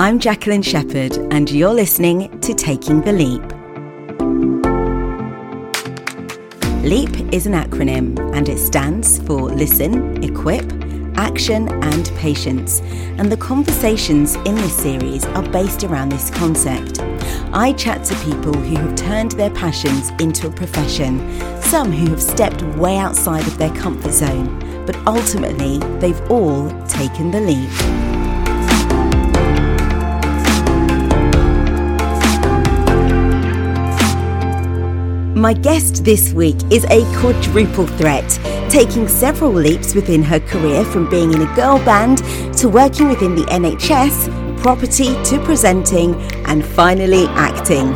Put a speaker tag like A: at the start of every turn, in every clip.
A: I'm Jacqueline Shepherd, and you're listening to Taking the Leap. LEAP is an acronym and it stands for Listen, Equip, Action, and Patience. And the conversations in this series are based around this concept. I chat to people who have turned their passions into a profession, some who have stepped way outside of their comfort zone, but ultimately they've all taken the leap. My guest this week is a quadruple threat, taking several leaps within her career from being in a girl band to working within the NHS, property to presenting, and finally acting.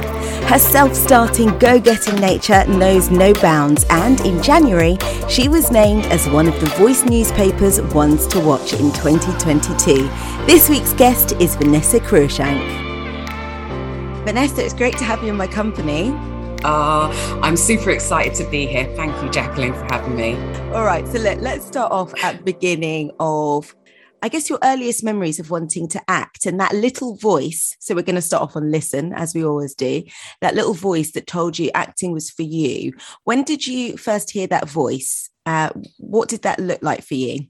A: Her self starting, go getting nature knows no bounds, and in January, she was named as one of the Voice newspaper's ones to watch in 2022. This week's guest is Vanessa Cruikshank. Vanessa, it's great to have you in my company.
B: Uh, I'm super excited to be here. Thank you, Jacqueline, for having me.
A: All right. So let, let's start off at the beginning of, I guess, your earliest memories of wanting to act and that little voice. So we're going to start off on listen, as we always do. That little voice that told you acting was for you. When did you first hear that voice? Uh, what did that look like for you?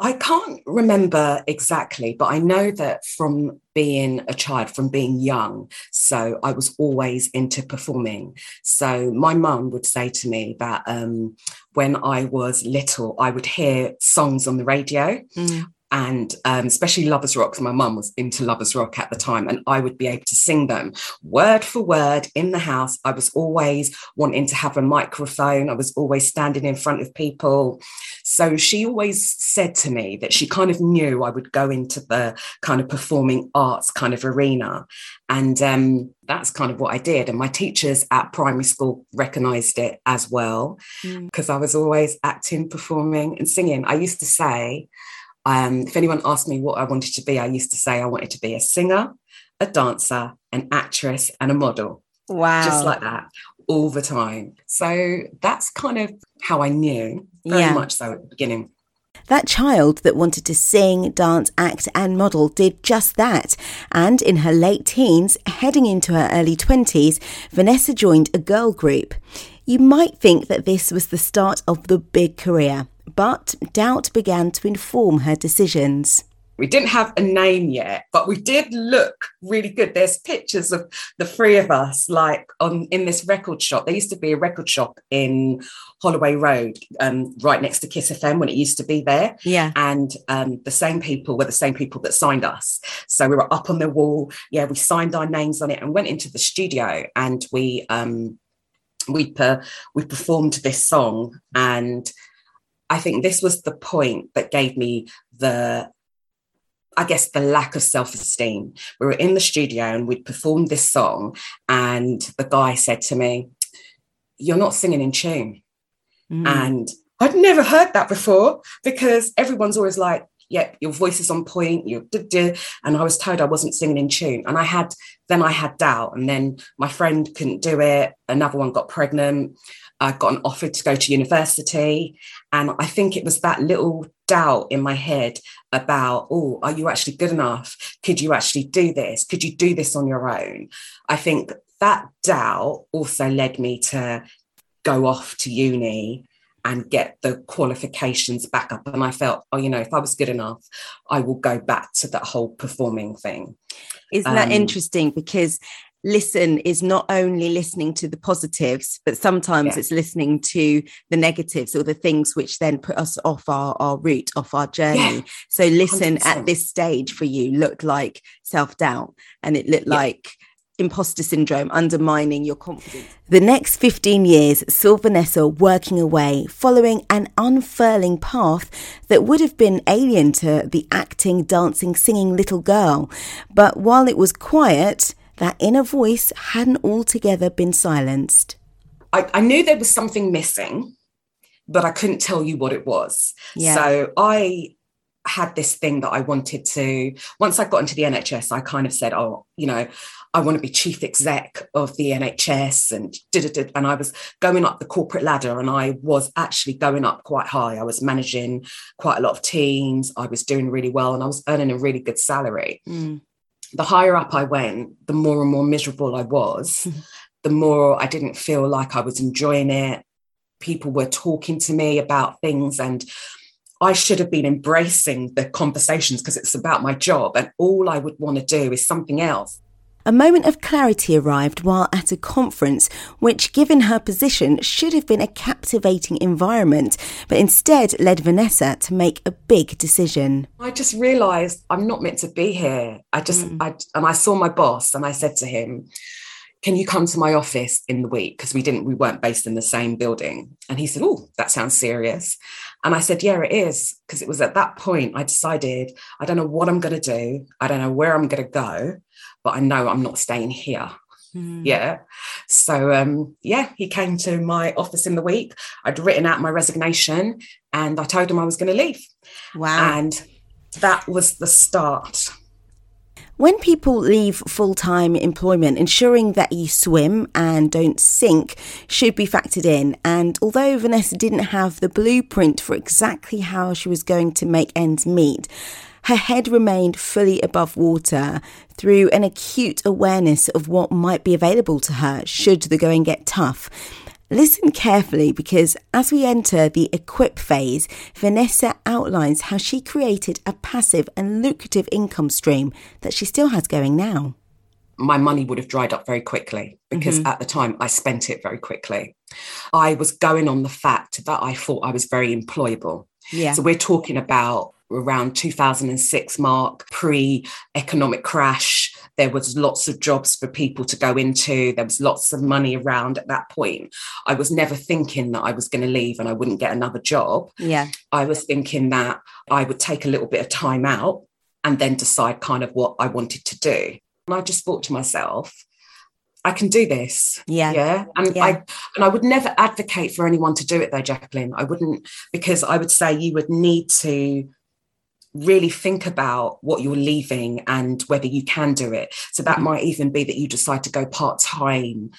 B: I can't remember exactly, but I know that from being a child, from being young, so I was always into performing. So my mum would say to me that um, when I was little, I would hear songs on the radio. Mm and um, especially Lovers Rock, because my mum was into Lovers Rock at the time, and I would be able to sing them word for word in the house. I was always wanting to have a microphone, I was always standing in front of people. So she always said to me that she kind of knew I would go into the kind of performing arts kind of arena. And um, that's kind of what I did. And my teachers at primary school recognized it as well, because mm. I was always acting, performing, and singing. I used to say, um, if anyone asked me what I wanted to be, I used to say I wanted to be a singer, a dancer, an actress, and a model.
A: Wow.
B: Just like that all the time. So that's kind of how I knew, very yeah. much so at the beginning.
A: That child that wanted to sing, dance, act, and model did just that. And in her late teens, heading into her early 20s, Vanessa joined a girl group. You might think that this was the start of the big career, but doubt began to inform her decisions.
B: We didn't have a name yet, but we did look really good. There's pictures of the three of us, like on in this record shop. There used to be a record shop in Holloway Road, um, right next to Kiss FM when it used to be there.
A: Yeah.
B: And um, the same people were the same people that signed us. So we were up on the wall. Yeah, we signed our names on it and went into the studio and we um, we per- we performed this song and I think this was the point that gave me the I guess the lack of self esteem. We were in the studio and we'd performed this song, and the guy said to me, You're not singing in tune. Mm. And I'd never heard that before because everyone's always like, Yep, yeah, your voice is on point. You're and I was told I wasn't singing in tune. And I had then I had doubt. And then my friend couldn't do it. Another one got pregnant. I got an offer to go to university. And I think it was that little doubt in my head about, oh, are you actually good enough? Could you actually do this? Could you do this on your own? I think that doubt also led me to go off to uni and get the qualifications back up. And I felt, oh, you know, if I was good enough, I will go back to that whole performing thing.
A: Isn't that um, interesting? Because listen is not only listening to the positives, but sometimes yeah. it's listening to the negatives or the things which then put us off our, our route, off our journey. Yeah. So listen 100%. at this stage for you looked like self-doubt and it looked yeah. like imposter syndrome undermining your confidence. The next 15 years saw Vanessa working away, following an unfurling path that would have been alien to the acting, dancing, singing little girl. But while it was quiet, that inner voice hadn't altogether been silenced.
B: I, I knew there was something missing, but I couldn't tell you what it was. Yeah. So I had this thing that I wanted to, once I got into the NHS, I kind of said, oh, you know, I want to be chief exec of the NHS and did it. and I was going up the corporate ladder and I was actually going up quite high. I was managing quite a lot of teams. I was doing really well and I was earning a really good salary. Mm. The higher up I went, the more and more miserable I was, mm-hmm. the more I didn't feel like I was enjoying it. People were talking to me about things, and I should have been embracing the conversations because it's about my job. And all I would want to do is something else.
A: A moment of clarity arrived while at a conference, which, given her position, should have been a captivating environment, but instead led Vanessa to make a big decision.
B: I just realised I'm not meant to be here. I just, mm. I, and I saw my boss and I said to him, can you come to my office in the week because we didn't we weren't based in the same building and he said oh that sounds serious and i said yeah it is because it was at that point i decided i don't know what i'm going to do i don't know where i'm going to go but I know I'm not staying here. Mm. Yeah. So um, yeah, he came to my office in the week. I'd written out my resignation and I told him I was going to leave.
A: Wow.
B: And that was the start.
A: When people leave full time employment, ensuring that you swim and don't sink should be factored in. And although Vanessa didn't have the blueprint for exactly how she was going to make ends meet, her head remained fully above water through an acute awareness of what might be available to her should the going get tough. Listen carefully because as we enter the equip phase, Vanessa outlines how she created a passive and lucrative income stream that she still has going now.
B: My money would have dried up very quickly because mm-hmm. at the time I spent it very quickly. I was going on the fact that I thought I was very employable.
A: Yeah.
B: So we're talking about around 2006 mark pre-economic crash there was lots of jobs for people to go into there was lots of money around at that point i was never thinking that i was going to leave and i wouldn't get another job
A: yeah
B: i was thinking that i would take a little bit of time out and then decide kind of what i wanted to do and i just thought to myself I can do this.
A: Yeah.
B: Yeah. And yeah. I and I would never advocate for anyone to do it though, Jacqueline. I wouldn't because I would say you would need to really think about what you're leaving and whether you can do it. So that mm-hmm. might even be that you decide to go part time.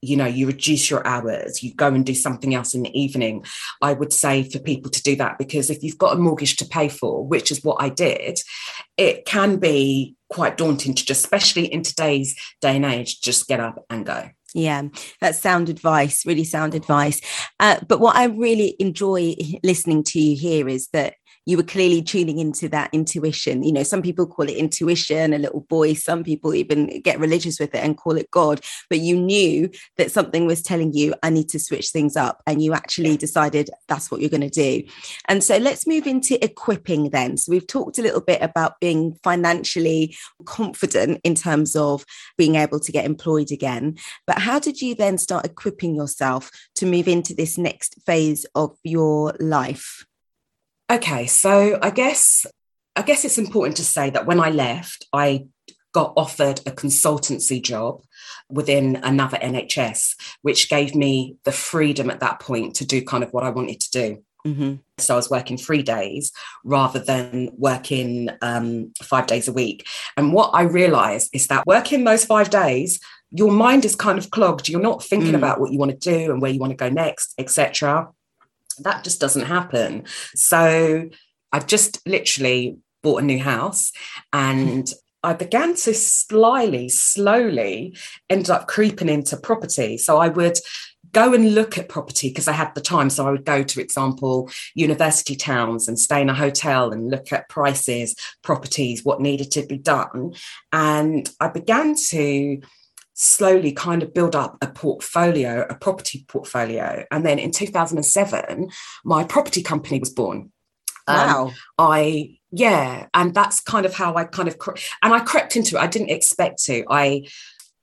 B: You know, you reduce your hours, you go and do something else in the evening. I would say for people to do that because if you've got a mortgage to pay for, which is what I did, it can be quite daunting to just, especially in today's day and age, just get up and go.
A: Yeah, that's sound advice, really sound advice. Uh, but what I really enjoy listening to you here is that you were clearly tuning into that intuition. You know, some people call it intuition, a little voice, some people even get religious with it and call it God, but you knew that something was telling you, I need to switch things up. And you actually decided that's what you're going to do. And so let's move into equipping then. So we've talked a little bit about being financially confident in terms of being able to get employed again. But how did you then start equipping yourself to move into this next phase of your life?
B: Okay, so I guess I guess it's important to say that when I left, I got offered a consultancy job within another NHS, which gave me the freedom at that point to do kind of what I wanted to do. Mm-hmm. So I was working three days rather than working um, five days a week. And what I realized is that working those five days, your mind is kind of clogged. You're not thinking mm. about what you want to do and where you want to go next, etc that just doesn't happen. So I've just literally bought a new house and I began to slyly, slowly end up creeping into property. So I would go and look at property because I had the time. So I would go to example university towns and stay in a hotel and look at prices, properties, what needed to be done. And I began to slowly kind of build up a portfolio, a property portfolio. And then in 2007, my property company was born.
A: Um, wow.
B: Um, I, yeah. And that's kind of how I kind of, and I crept into it. I didn't expect to. I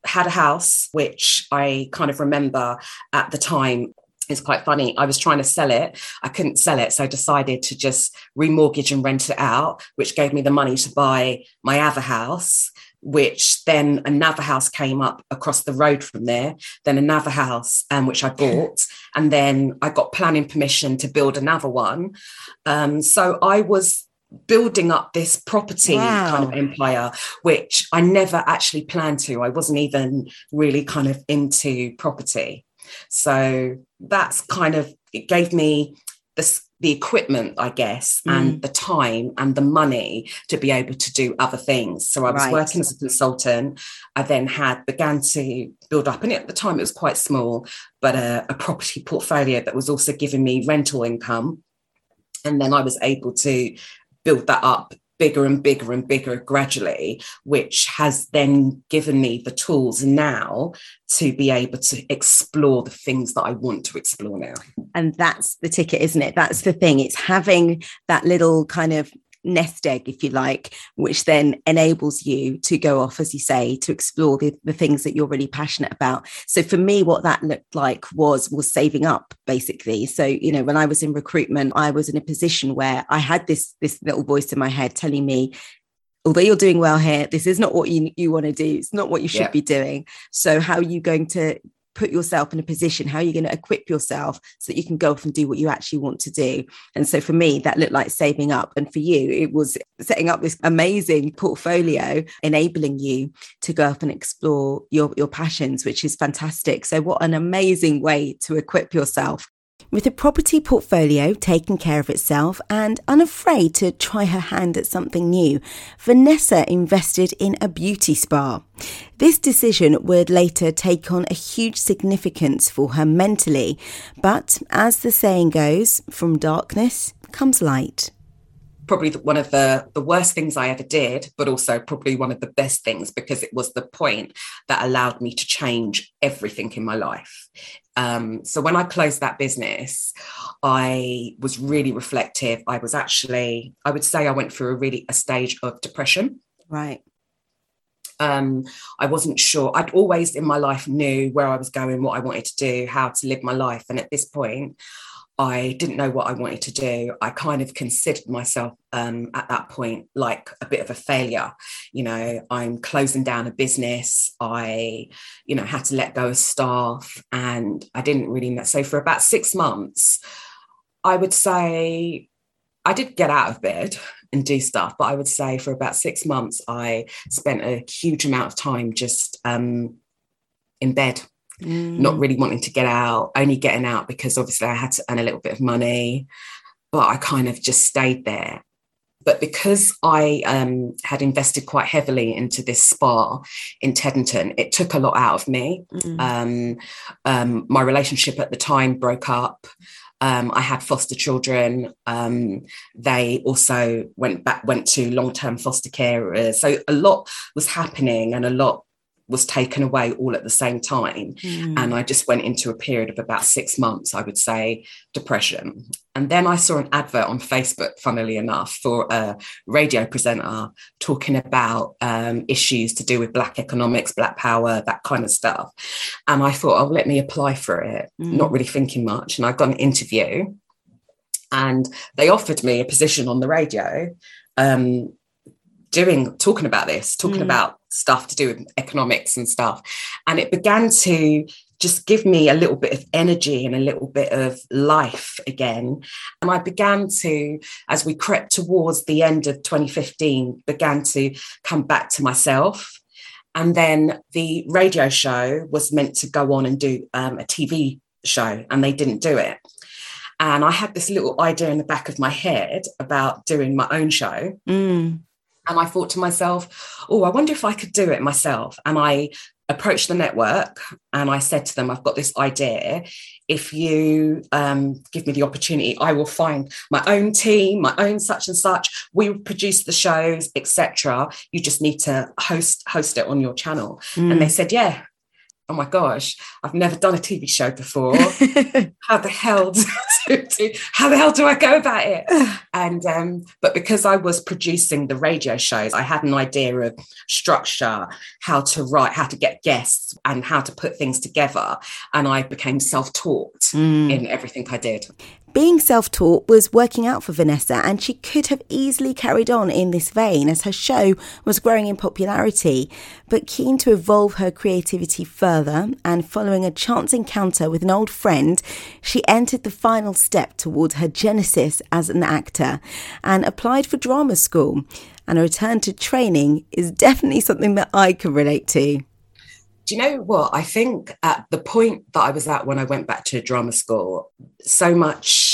B: had a house, which I kind of remember at the time it's quite funny. I was trying to sell it. I couldn't sell it. So I decided to just remortgage and rent it out, which gave me the money to buy my other house which then another house came up across the road from there, then another house, um, which I bought, and then I got planning permission to build another one. Um, so I was building up this property wow. kind of empire, which I never actually planned to. I wasn't even really kind of into property. So that's kind of, it gave me this the equipment, I guess, mm. and the time and the money to be able to do other things. So I was right. working as a consultant. I then had began to build up, and at the time it was quite small, but a, a property portfolio that was also giving me rental income. And then I was able to build that up bigger and bigger and bigger gradually, which has then given me the tools now to be able to explore the things that I want to explore now.
A: And that's the ticket, isn't it? That's the thing. It's having that little kind of nest egg, if you like, which then enables you to go off, as you say, to explore the, the things that you're really passionate about. So for me, what that looked like was was saving up basically. So, you know, when I was in recruitment, I was in a position where I had this this little voice in my head telling me, although you're doing well here, this is not what you, you want to do. It's not what you should yeah. be doing. So how are you going to put yourself in a position how are you going to equip yourself so that you can go off and do what you actually want to do. And so for me that looked like saving up. And for you it was setting up this amazing portfolio enabling you to go off and explore your your passions which is fantastic. So what an amazing way to equip yourself with a property portfolio taking care of itself and unafraid to try her hand at something new, Vanessa invested in a beauty spa. This decision would later take on a huge significance for her mentally, but as the saying goes, from darkness comes light
B: probably one of the the worst things I ever did, but also probably one of the best things because it was the point that allowed me to change everything in my life. Um, so when I closed that business, I was really reflective. I was actually, I would say, I went through a really a stage of depression.
A: Right.
B: Um, I wasn't sure. I'd always in my life knew where I was going, what I wanted to do, how to live my life, and at this point, I didn't know what I wanted to do. I kind of considered myself um, at that point like a bit of a failure. You know, I'm closing down a business. I, you know, had to let go of staff and I didn't really know. So for about six months, I would say I did get out of bed and do stuff, but I would say for about six months, I spent a huge amount of time just um, in bed mm. not really wanting to get out, only getting out because obviously I had to earn a little bit of money, but I kind of just stayed there. But because I um, had invested quite heavily into this spa in Teddington, it took a lot out of me. Mm. Um, um, my relationship at the time broke up. Um, I had foster children. Um, they also went back, went to long term foster care. So a lot was happening, and a lot was taken away all at the same time. Mm. And I just went into a period of about six months, I would say, depression. And then I saw an advert on Facebook, funnily enough, for a radio presenter talking about um, issues to do with Black economics, Black power, that kind of stuff. And I thought, oh, let me apply for it, mm. not really thinking much. And I got an interview and they offered me a position on the radio. Um, doing talking about this talking mm. about stuff to do with economics and stuff and it began to just give me a little bit of energy and a little bit of life again and i began to as we crept towards the end of 2015 began to come back to myself and then the radio show was meant to go on and do um, a tv show and they didn't do it and I had this little idea in the back of my head about doing my own show. Mm. And I thought to myself, oh, I wonder if I could do it myself. And I approached the network and I said to them, I've got this idea. If you um, give me the opportunity, I will find my own team, my own such and such. We will produce the shows, etc. You just need to host host it on your channel. Mm. And they said, yeah, oh my gosh, I've never done a TV show before. how the hell do, do, how the hell do I go about it? And um, but because I was producing the radio shows, I had an idea of structure, how to write, how to get guests, and how to put things together. And I became self-taught mm. in everything I did.
A: Being self taught was working out for Vanessa, and she could have easily carried on in this vein as her show was growing in popularity. But keen to evolve her creativity further and following a chance encounter with an old friend, she entered the final step towards her genesis as an actor and applied for drama school. And a return to training is definitely something that I can relate to.
B: Do you know what? I think at the point that I was at when I went back to drama school, so much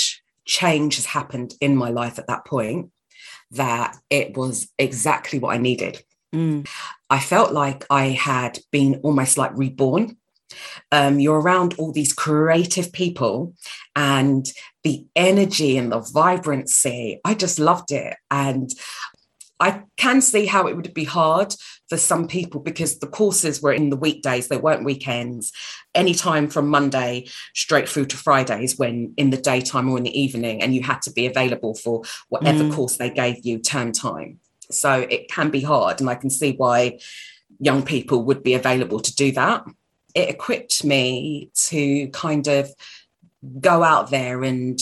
B: change has happened in my life at that point that it was exactly what I needed. Mm. I felt like I had been almost like reborn. Um, you're around all these creative people and the energy and the vibrancy. I just loved it. And I can see how it would be hard for some people because the courses were in the weekdays, they weren't weekends, anytime from Monday straight through to Fridays when in the daytime or in the evening, and you had to be available for whatever mm. course they gave you term time. So it can be hard. And I can see why young people would be available to do that. It equipped me to kind of go out there and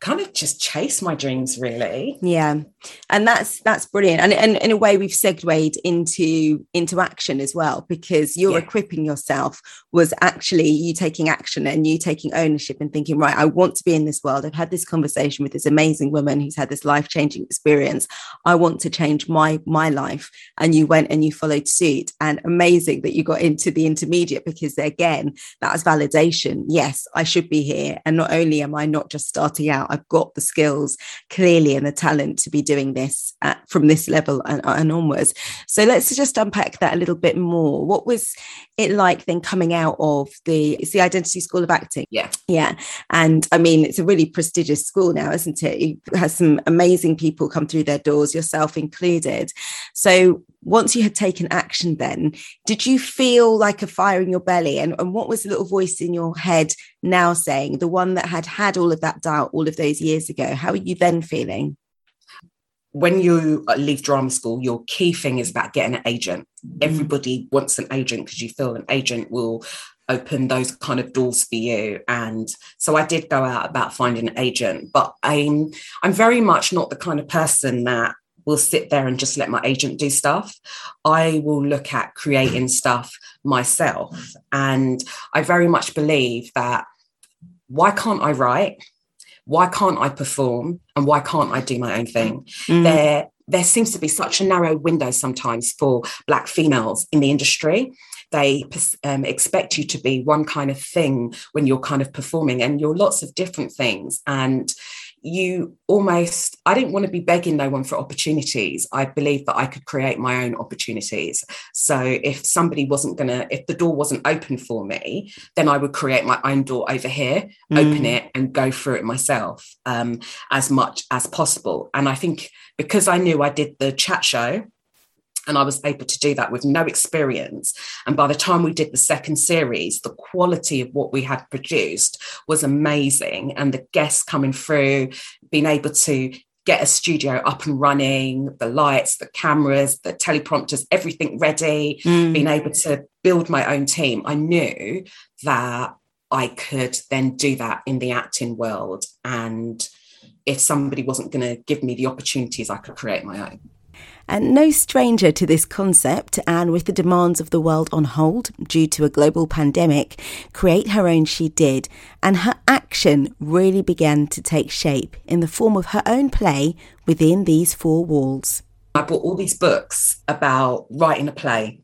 B: kind of just chase my dreams really
A: yeah and that's that's brilliant. And, and in a way we've segued into into action as well because you're yeah. equipping yourself was actually you taking action and you taking ownership and thinking right i want to be in this world. I've had this conversation with this amazing woman who's had this life-changing experience. I want to change my my life. And you went and you followed suit. And amazing that you got into the intermediate because again that's validation. Yes i should be here. And not only am i not just starting out i've got the skills clearly and the talent to be doing this at, from this level and, and onwards. So let's just unpack that a little bit more. What was it like then coming out of the it's the Identity School of Acting?
B: Yeah,
A: yeah, and I mean it's a really prestigious school now, isn't it? It has some amazing people come through their doors, yourself included. So once you had taken action then did you feel like a fire in your belly and, and what was the little voice in your head now saying the one that had had all of that doubt all of those years ago how are you then feeling
B: when you leave drama school, your key thing is about getting an agent. Mm. Everybody wants an agent because you feel an agent will open those kind of doors for you. And so I did go out about finding an agent, but I'm I'm very much not the kind of person that will sit there and just let my agent do stuff. I will look at creating stuff myself. And I very much believe that why can't I write? Why can't I perform and why can't I do my own thing? Mm. There, there seems to be such a narrow window sometimes for Black females in the industry. They um, expect you to be one kind of thing when you're kind of performing, and you're lots of different things. And you almost i didn't want to be begging no one for opportunities. I believed that i could create my own opportunities. So if somebody wasn't going to if the door wasn't open for me then i would create my own door over here mm. open it and go through it myself um, as much as possible. And i think because i knew i did the chat show and I was able to do that with no experience. And by the time we did the second series, the quality of what we had produced was amazing. And the guests coming through, being able to get a studio up and running, the lights, the cameras, the teleprompters, everything ready, mm. being able to build my own team, I knew that I could then do that in the acting world. And if somebody wasn't going to give me the opportunities, I could create my own.
A: And no stranger to this concept, and with the demands of the world on hold due to a global pandemic, create her own she did, and her action really began to take shape in the form of her own play within these four walls.
B: I bought all these books about writing a play,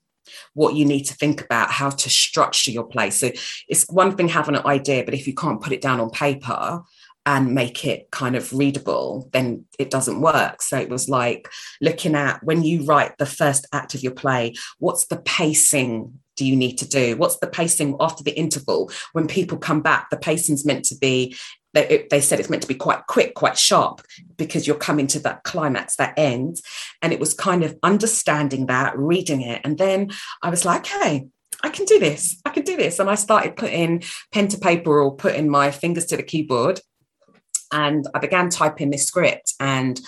B: what you need to think about, how to structure your play. So it's one thing having an idea, but if you can't put it down on paper, and make it kind of readable, then it doesn't work. So it was like looking at when you write the first act of your play, what's the pacing do you need to do? What's the pacing after the interval? When people come back, the pacing's meant to be, they, they said it's meant to be quite quick, quite sharp, because you're coming to that climax, that end. And it was kind of understanding that, reading it. And then I was like, hey, I can do this. I can do this. And I started putting pen to paper or putting my fingers to the keyboard and I began typing this script and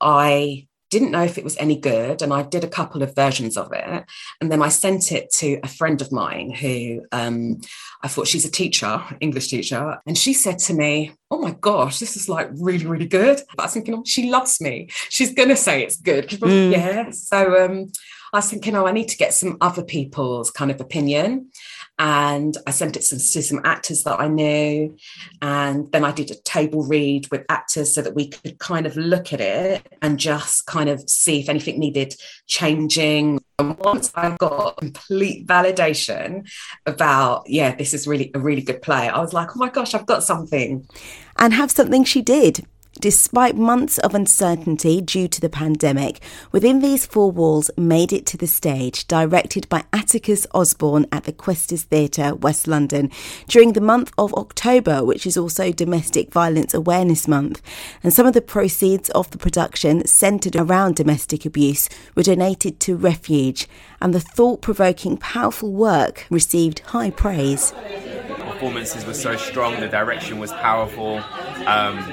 B: I didn't know if it was any good and i did a couple of versions of it. And then i sent it to a friend of mine who um, i thought she's a teacher english teacher and she said to me oh my gosh this is like really really good. But i was thinking oh, she loves me. She's gonna say it's good. Mm. yeah. So um, I was thinking, oh, I need to get some other people's kind of opinion. And I sent it to, some actors that I knew. And then I did a table read with actors so that we could kind of look at it and just kind of see if anything needed changing. And once I got complete validation about, yeah, this is really a really good play, I was like, oh my gosh, I've got something.
A: And have something she did despite months of uncertainty due to the pandemic, Within These Four Walls made it to the stage, directed by Atticus Osborne at the Questers Theatre, West London, during the month of October, which is also Domestic Violence Awareness Month. And some of the proceeds of the production, centred around domestic abuse, were donated to Refuge, and the thought provoking, powerful work received high praise.
C: performances were so strong, the direction was powerful. Um,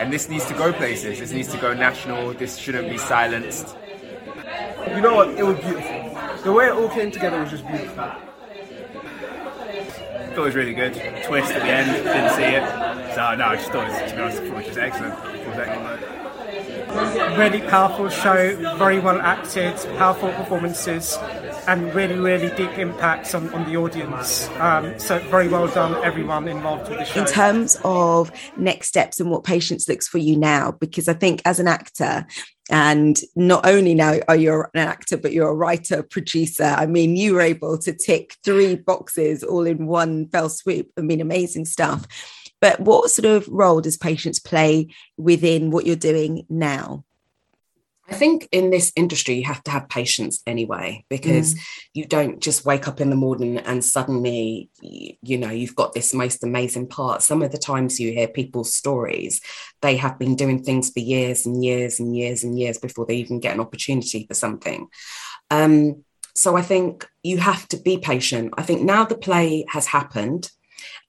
C: and this needs to go places. This needs to go national. This shouldn't be silenced.
D: You know what? It was beautiful. The way it all came together was just beautiful. I
C: thought it was really good. Twist at the end, didn't see it. So no, I just thought it was, to be honest, it was just excellent. It was excellent.
D: Really powerful show, very well acted, powerful performances and really, really deep impacts on, on the audience. Um, so very well done, everyone involved with the show.
A: In terms of next steps and what patience looks for you now, because I think as an actor, and not only now are you an actor, but you're a writer, producer. I mean, you were able to tick three boxes all in one fell swoop. I mean, amazing stuff. But what sort of role does patience play within what you're doing now?
B: I think in this industry, you have to have patience anyway, because mm. you don't just wake up in the morning and suddenly, you know, you've got this most amazing part. Some of the times you hear people's stories, they have been doing things for years and years and years and years before they even get an opportunity for something. Um, so I think you have to be patient. I think now the play has happened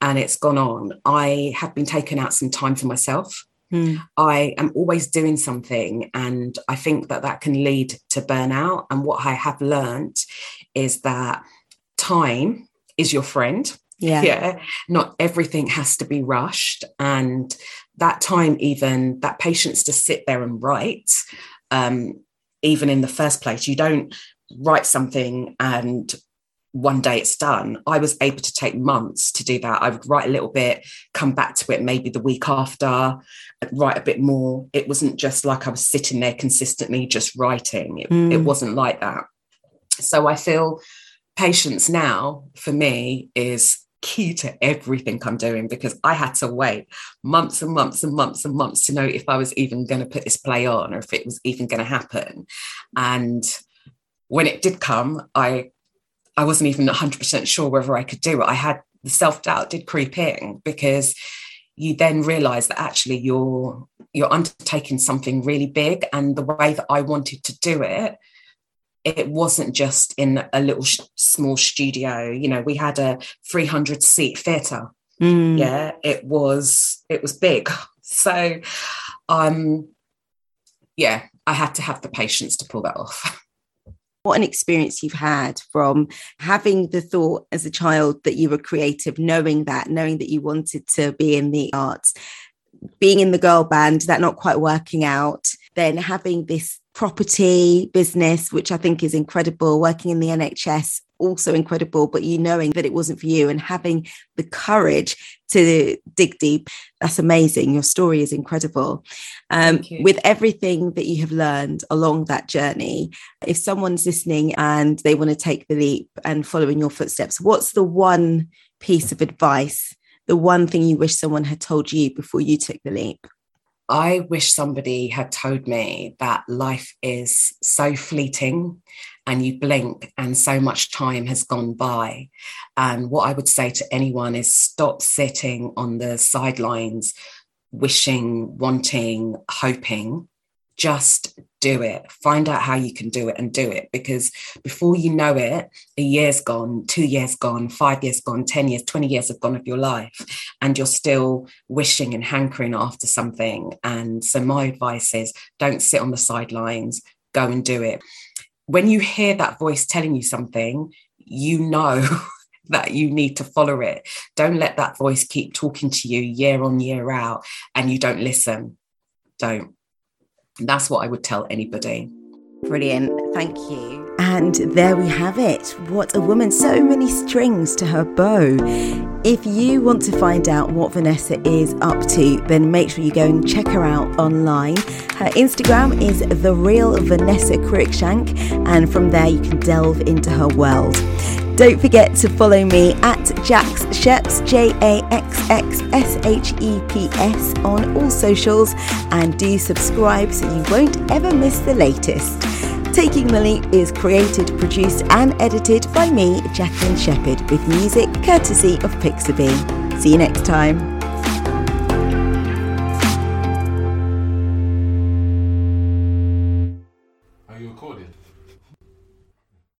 B: and it's gone on, I have been taking out some time for myself. Mm. I am always doing something, and I think that that can lead to burnout. And what I have learned is that time is your friend.
A: Yeah.
B: yeah. Not everything has to be rushed. And that time, even that patience to sit there and write, um, even in the first place, you don't write something and one day it's done. I was able to take months to do that. I would write a little bit, come back to it maybe the week after, write a bit more. It wasn't just like I was sitting there consistently just writing. It, mm. it wasn't like that. So I feel patience now for me is key to everything I'm doing because I had to wait months and months and months and months to know if I was even going to put this play on or if it was even going to happen. And when it did come, I I wasn't even 100% sure whether I could do it. I had the self doubt did creep in because you then realize that actually you're you're undertaking something really big and the way that I wanted to do it it wasn't just in a little sh- small studio you know we had a 300 seat theater mm. yeah it was it was big so um yeah i had to have the patience to pull that off
A: what an experience you've had from having the thought as a child that you were creative, knowing that, knowing that you wanted to be in the arts, being in the girl band, that not quite working out, then having this property business, which I think is incredible, working in the NHS, also incredible, but you knowing that it wasn't for you and having the courage to dig deep, that's amazing. Your story is incredible. Um, with everything that you have learned along that journey, if someone's listening and they want to take the leap and follow in your footsteps, what's the one piece of advice, the one thing you wish someone had told you before you took the leap?
B: I wish somebody had told me that life is so fleeting and you blink and so much time has gone by. And what I would say to anyone is stop sitting on the sidelines, wishing, wanting, hoping. Just do it. Find out how you can do it and do it because before you know it, a year's gone, two years gone, five years gone, 10 years, 20 years have gone of your life, and you're still wishing and hankering after something. And so, my advice is don't sit on the sidelines, go and do it. When you hear that voice telling you something, you know. that you need to follow it. Don't let that voice keep talking to you year on year out and you don't listen. Don't. That's what I would tell anybody.
A: Brilliant. Thank you. And there we have it. What a woman, so many strings to her bow. If you want to find out what Vanessa is up to, then make sure you go and check her out online. Her Instagram is the real Vanessa Cruikshank, and from there you can delve into her world. Don't forget to follow me at Jaxx Sheps, J A X X S H E P S, on all socials and do subscribe so you won't ever miss the latest. Taking the Leap is created, produced, and edited by me, Jacqueline Shepherd, with music courtesy of Pixabay. See you next time.